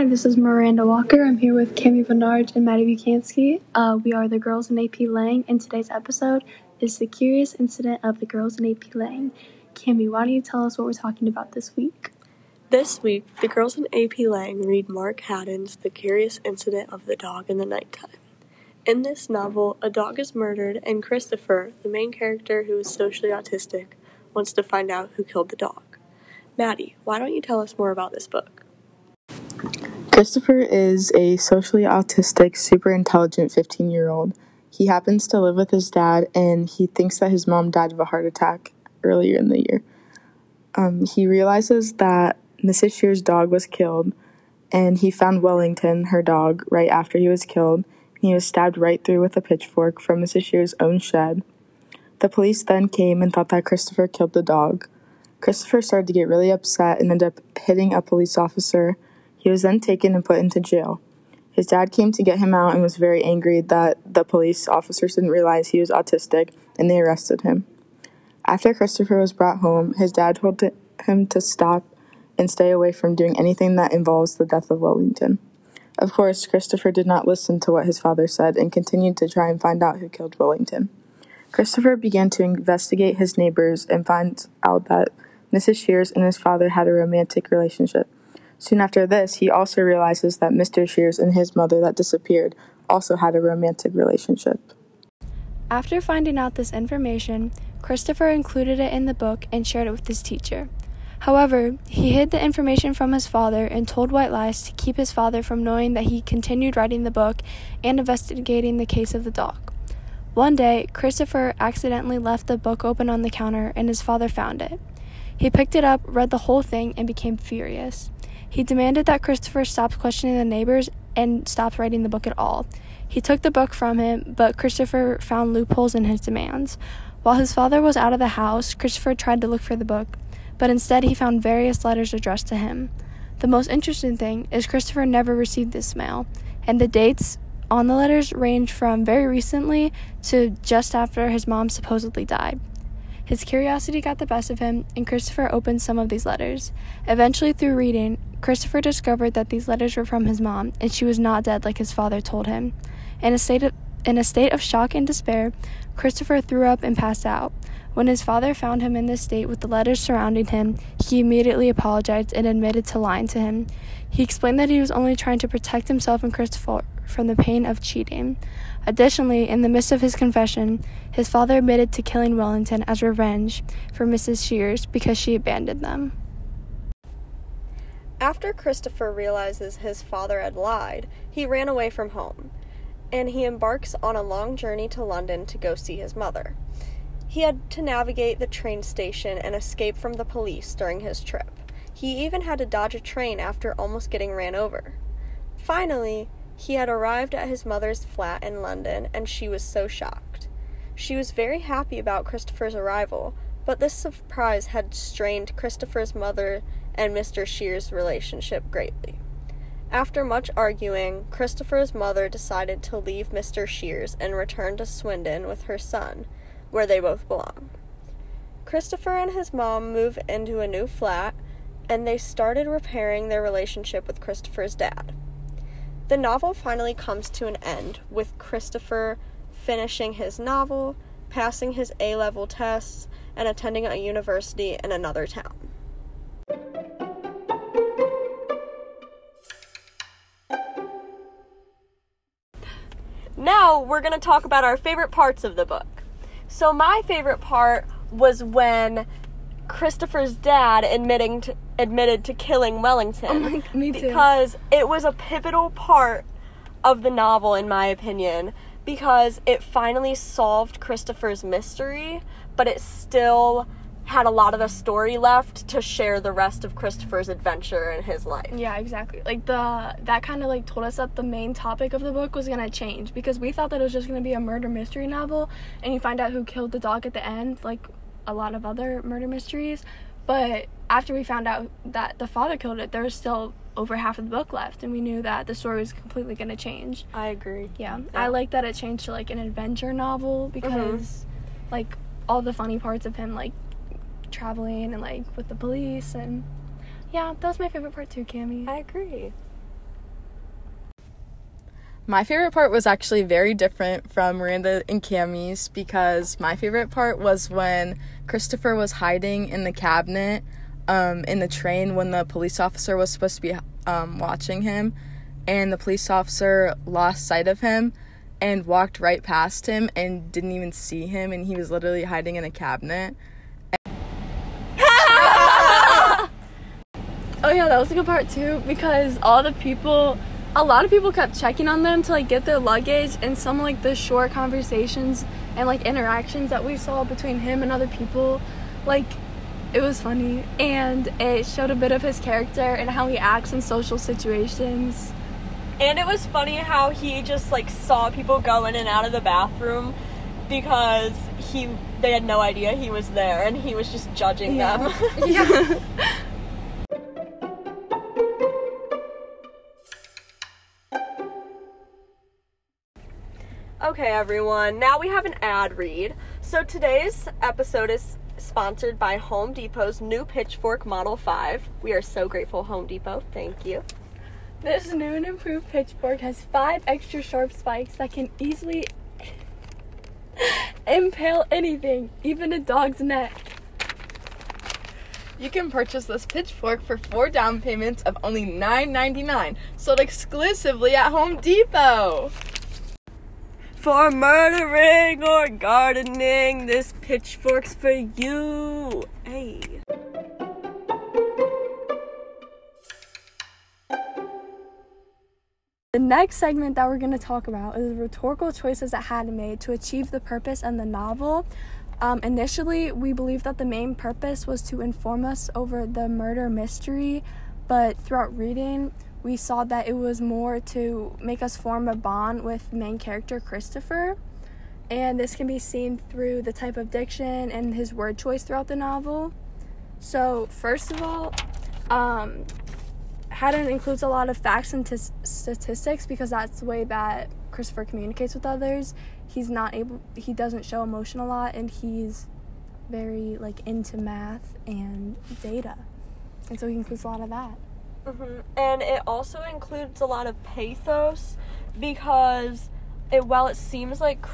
Hi, this is Miranda Walker. I'm here with Cami Bernard and Maddie Buchansky. Uh, we are the girls in AP Lang, and today's episode is the curious incident of the girls in AP Lang. Cami, why don't you tell us what we're talking about this week? This week, the girls in AP Lang read Mark Haddon's The Curious Incident of the Dog in the Nighttime. In this novel, a dog is murdered, and Christopher, the main character who is socially autistic, wants to find out who killed the dog. Maddie, why don't you tell us more about this book? Christopher is a socially autistic, super intelligent 15 year old. He happens to live with his dad, and he thinks that his mom died of a heart attack earlier in the year. Um, he realizes that Mrs. Shears' dog was killed, and he found Wellington, her dog, right after he was killed. He was stabbed right through with a pitchfork from Mrs. Shears' own shed. The police then came and thought that Christopher killed the dog. Christopher started to get really upset and ended up hitting a police officer. He was then taken and put into jail. His dad came to get him out and was very angry that the police officers didn't realize he was autistic and they arrested him. After Christopher was brought home, his dad told him to stop and stay away from doing anything that involves the death of Wellington. Of course, Christopher did not listen to what his father said and continued to try and find out who killed Wellington. Christopher began to investigate his neighbors and find out that Mrs. Shears and his father had a romantic relationship. Soon after this, he also realizes that Mr. Shears and his mother that disappeared also had a romantic relationship. After finding out this information, Christopher included it in the book and shared it with his teacher. However, he hid the information from his father and told white lies to keep his father from knowing that he continued writing the book and investigating the case of the dog. One day, Christopher accidentally left the book open on the counter and his father found it. He picked it up, read the whole thing, and became furious. He demanded that Christopher stop questioning the neighbors and stop writing the book at all. He took the book from him, but Christopher found loopholes in his demands. While his father was out of the house, Christopher tried to look for the book, but instead he found various letters addressed to him. The most interesting thing is Christopher never received this mail, and the dates on the letters range from very recently to just after his mom supposedly died. His curiosity got the best of him, and Christopher opened some of these letters. Eventually, through reading, Christopher discovered that these letters were from his mom, and she was not dead like his father told him. In a state of, in a state of shock and despair, Christopher threw up and passed out. When his father found him in this state with the letters surrounding him, he immediately apologized and admitted to lying to him. He explained that he was only trying to protect himself and Christopher from the pain of cheating. Additionally, in the midst of his confession, his father admitted to killing Wellington as revenge for Mrs. Shears because she abandoned them. After Christopher realizes his father had lied, he ran away from home, and he embarks on a long journey to London to go see his mother. He had to navigate the train station and escape from the police during his trip. He even had to dodge a train after almost getting ran over. Finally, he had arrived at his mother's flat in London, and she was so shocked. She was very happy about Christopher's arrival, but this surprise had strained Christopher's mother and Mr. Shears' relationship greatly. After much arguing, Christopher's mother decided to leave Mr. Shears and return to Swindon with her son, where they both belong. Christopher and his mom move into a new flat, and they started repairing their relationship with Christopher's dad. The novel finally comes to an end with Christopher finishing his novel, passing his A level tests, and attending a university in another town. Now we're going to talk about our favorite parts of the book. So, my favorite part was when Christopher's dad admitting to, admitted to killing Wellington. Oh my, me too. Because it was a pivotal part of the novel, in my opinion, because it finally solved Christopher's mystery, but it still had a lot of the story left to share the rest of Christopher's adventure in his life. Yeah, exactly. Like the that kind of like told us that the main topic of the book was gonna change because we thought that it was just gonna be a murder mystery novel, and you find out who killed the dog at the end, like a lot of other murder mysteries. But after we found out that the father killed it, there was still over half of the book left, and we knew that the story was completely gonna change. I agree. Yeah, Yeah. I like that it changed to like an adventure novel because, mm-hmm. like, all the funny parts of him like traveling and like with the police and yeah, that was my favorite part too, Cami. I agree. My favorite part was actually very different from Miranda and Cami's because my favorite part was when Christopher was hiding in the cabinet um, in the train when the police officer was supposed to be um, watching him, and the police officer lost sight of him and walked right past him and didn't even see him, and he was literally hiding in a cabinet. Oh yeah, that was a good part too because all the people, a lot of people kept checking on them to like get their luggage, and some like the short conversations and like interactions that we saw between him and other people, like it was funny and it showed a bit of his character and how he acts in social situations. And it was funny how he just like saw people go in and out of the bathroom because he they had no idea he was there and he was just judging them. Yeah. Okay, everyone. Now we have an ad read. So today's episode is sponsored by Home Depot's new Pitchfork Model 5. We are so grateful, Home Depot. Thank you. This new and improved pitchfork has five extra sharp spikes that can easily impale anything, even a dog's neck. You can purchase this pitchfork for four down payments of only $9.99, sold exclusively at Home Depot. For murdering or gardening, this pitchfork's for you. Hey. The next segment that we're going to talk about is the rhetorical choices that Haddon made to achieve the purpose in the novel. Um, initially, we believed that the main purpose was to inform us over the murder mystery, but throughout reading, we saw that it was more to make us form a bond with main character Christopher. And this can be seen through the type of diction and his word choice throughout the novel. So, first of all, um, Haddon includes a lot of facts and t- statistics because that's the way that Christopher communicates with others. He's not able, he doesn't show emotion a lot, and he's very like into math and data, and so he includes a lot of that. Hmm And it also includes a lot of pathos because it while it seems like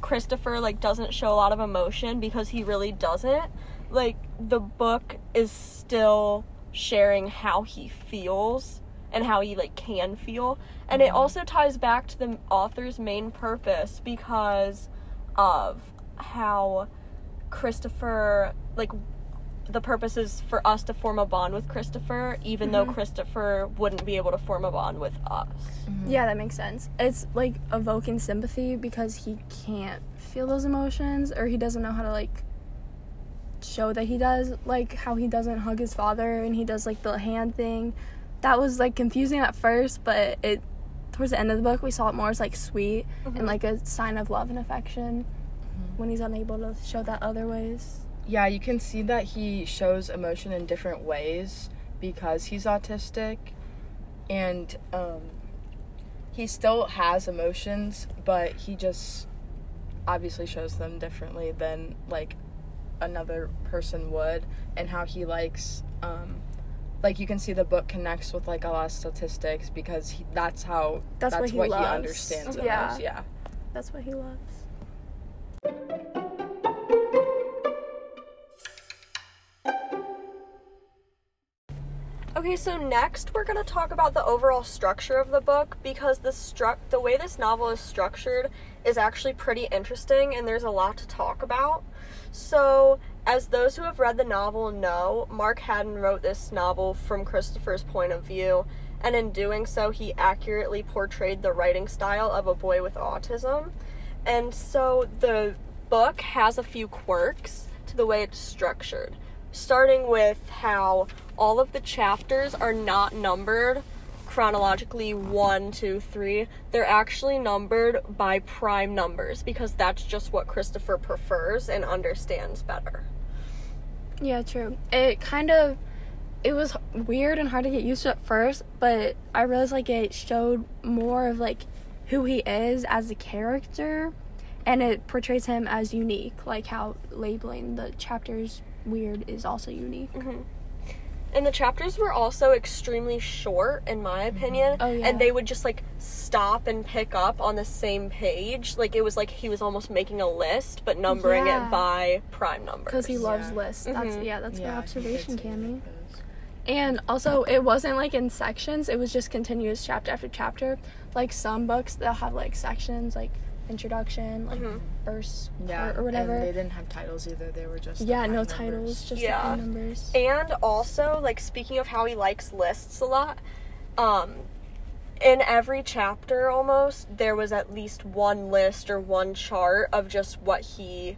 Christopher like doesn't show a lot of emotion because he really doesn't, like the book is still sharing how he feels and how he like can feel. And it also ties back to the author's main purpose because of how Christopher like the purpose is for us to form a bond with Christopher, even though mm-hmm. Christopher wouldn't be able to form a bond with us. Mm-hmm. Yeah, that makes sense. It's like evoking sympathy because he can't feel those emotions or he doesn't know how to like show that he does like how he doesn't hug his father and he does like the hand thing. That was like confusing at first, but it towards the end of the book we saw it more as like sweet and mm-hmm. like a sign of love and affection when he's unable to show that other ways. Yeah, you can see that he shows emotion in different ways because he's autistic and um, he still has emotions, but he just obviously shows them differently than like another person would and how he likes um, like you can see the book connects with like a lot of statistics because he, that's how That's what he loves. understands Yeah. yeah That's what he loves. Okay, so next we're going to talk about the overall structure of the book because the stru- the way this novel is structured is actually pretty interesting and there's a lot to talk about. So, as those who have read the novel know, Mark Haddon wrote this novel from Christopher's point of view, and in doing so, he accurately portrayed the writing style of a boy with autism. And so the book has a few quirks to the way it's structured starting with how all of the chapters are not numbered chronologically one, two, three. They're actually numbered by prime numbers because that's just what Christopher prefers and understands better. Yeah, true. It kind of it was weird and hard to get used to at first, but I realized like it showed more of like who he is as a character and it portrays him as unique, like how labeling the chapters weird is also unique. Mm-hmm. And the chapters were also extremely short, in my opinion. Oh, yeah. And they would just like stop and pick up on the same page. Like it was like he was almost making a list, but numbering Yeah. it by prime numbers. because he loves Yeah. lists. That's Mhm. yeah, that's Yeah, good observation, did say Cami. And also, it wasn't like in sections; it was just continuous chapter after chapter. Like some books, they'll have like sections, like introduction, like Mhm. verse Yeah, or, or whatever. And they didn't have titles either. They were just yeah, no numbers. titles, just Yeah. the numbers. And also, like speaking of how he likes lists a lot, um, in every chapter almost there was at least one list or one chart of just what he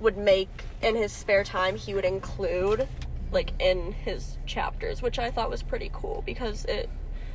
would make in his spare time. He would include like in his chapters, which I thought was pretty cool because it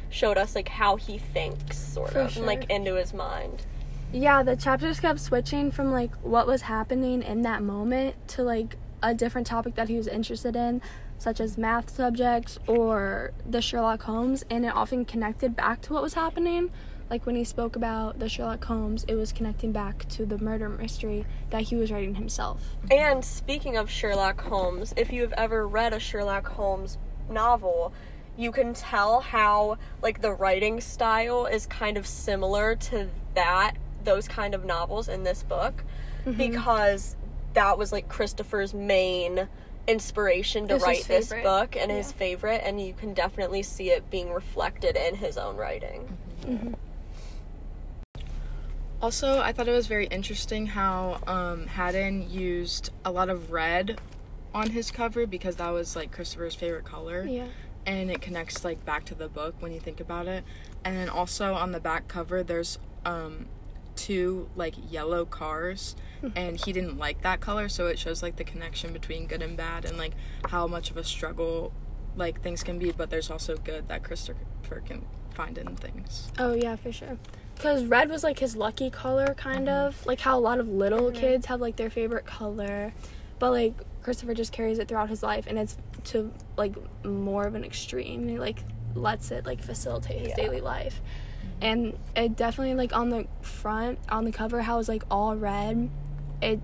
showed us like how he thinks sort For of and like into his mind. Yeah, the chapters kept switching from like what was happening in that moment to like a different topic that he was interested in, such as math subjects or the Sherlock Holmes, and it often connected back to what was happening. Like when he spoke about the Sherlock Holmes, it was connecting back to the murder mystery that he was writing himself. And speaking of Sherlock Holmes, if you have ever read a Sherlock Holmes novel, you can tell how like the writing style is kind of similar to that those kind of novels in this book Mm-hmm. because that was like Christopher's main inspiration to It write this book and his favorite and you can definitely see it being reflected in his own writing. Also, I thought it was very interesting how um, Haddon used a lot of red on his cover because that was like Christopher's favorite color. Yeah. and it connects like back to the book when you think about it. And then also on the back cover, there's um, two like yellow cars, hmm. and he didn't like that color, so it shows like the connection between good and bad, and like how much of a struggle like things can be. But there's also good that Christopher can find in things. Oh yeah, for sure. Cause red was like his lucky color, kind mm-hmm. of like how a lot of little kids have like their favorite color, but like Christopher just carries it throughout his life, and it's to like more of an extreme. He like lets it like facilitate his Yeah. daily life, and it definitely like on the front on the cover how it was like all red, it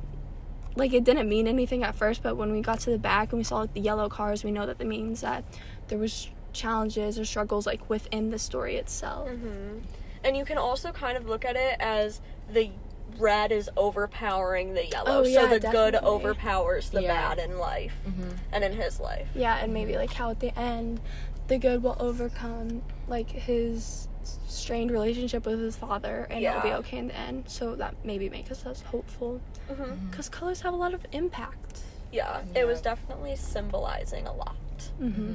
like it didn't mean anything at first, but when we got to the back and we saw like the yellow cars, we know that that means that there was challenges or struggles like within the story itself. Mm-hmm. And you can also kind of look at it as the red is overpowering the yellow. Oh, so yeah, the good overpowers the Yeah. bad in life mm-hmm. and in his life. Yeah, and maybe like how at the end, the good will overcome like his strained relationship with his father, and it'll be okay in the end. So that maybe makes us less hopeful, hmm because colors have a lot of impact. Yeah, it was definitely symbolizing a lot. Mm-hmm.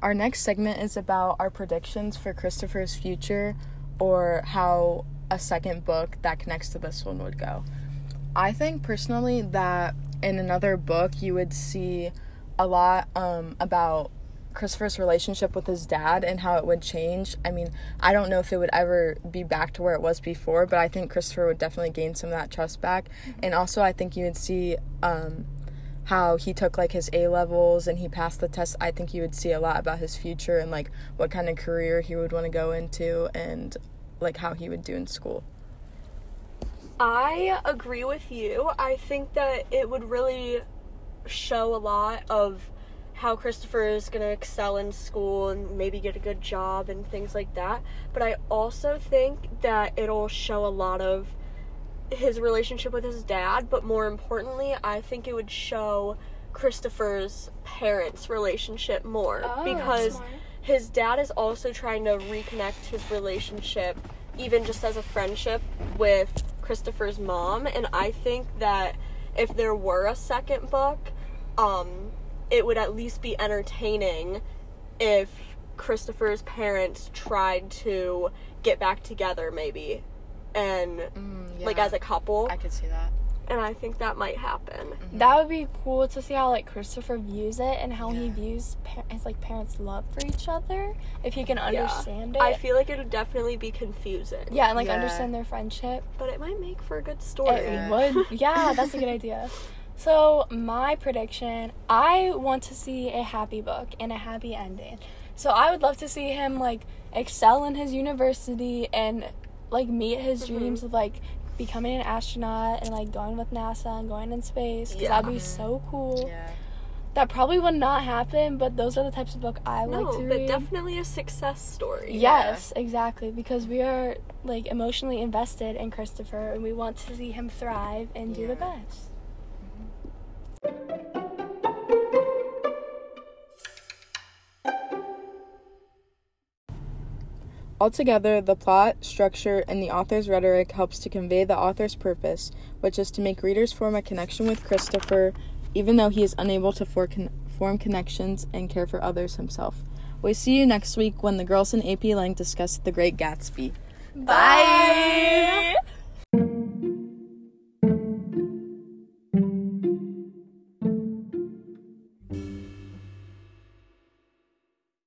Our next segment is about our predictions for Christopher's future or how a second book that connects to this one would go. I think personally that in another book you would see a lot um, about Christopher's relationship with his dad and how it would change. I mean, I don't know if it would ever be back to where it was before, but I think Christopher would definitely gain some of that trust back. And also, I think you would see um, how he took like his A levels and he passed the test. I think you would see a lot about his future and like what kind of career he would want to go into and like how he would do in school. I agree with you. I think that it would really show a lot of how Christopher is going to excel in school and maybe get a good job and things like that. But I also think that it'll show a lot of his relationship with his dad, but more importantly, I think it would show Christopher's parents' relationship more Oh, because his dad is also trying to reconnect his relationship, even just as a friendship, with Christopher's mom. And I think that if there were a second book, um, it would at least be entertaining if Christopher's parents tried to get back together, maybe, and like yeah. as a couple. I could see that. And I think that might happen. Mm-hmm. That would be cool to see how like Christopher views it and how he views par- his like parents' love for each other. If he can Yeah. understand it. I feel like it would definitely be confusing. yeah, and like Yeah. understand their friendship. But it might make for a good story. It Yeah. would. Yeah, that's a good idea. So, my prediction I want to see a happy book and a happy ending. So, I would love to see him like excel in his university and like meet his mm-hmm. dreams of like becoming an astronaut and like going with NASA and going in space. 'cause Yeah. that'd be so cool. Yeah. That probably would not happen, but those are the types of book I no, like to read. but definitely a success story. Yes, exactly. Because we are like emotionally invested in Christopher and we want to see him thrive and do the best. Altogether, the plot, structure, and the author's rhetoric helps to convey the author's purpose, which is to make readers form a connection with Christopher, even though he is unable to for con- form connections and care for others himself. We see you next week when the girls in AP Lang discuss The Great Gatsby. Bye.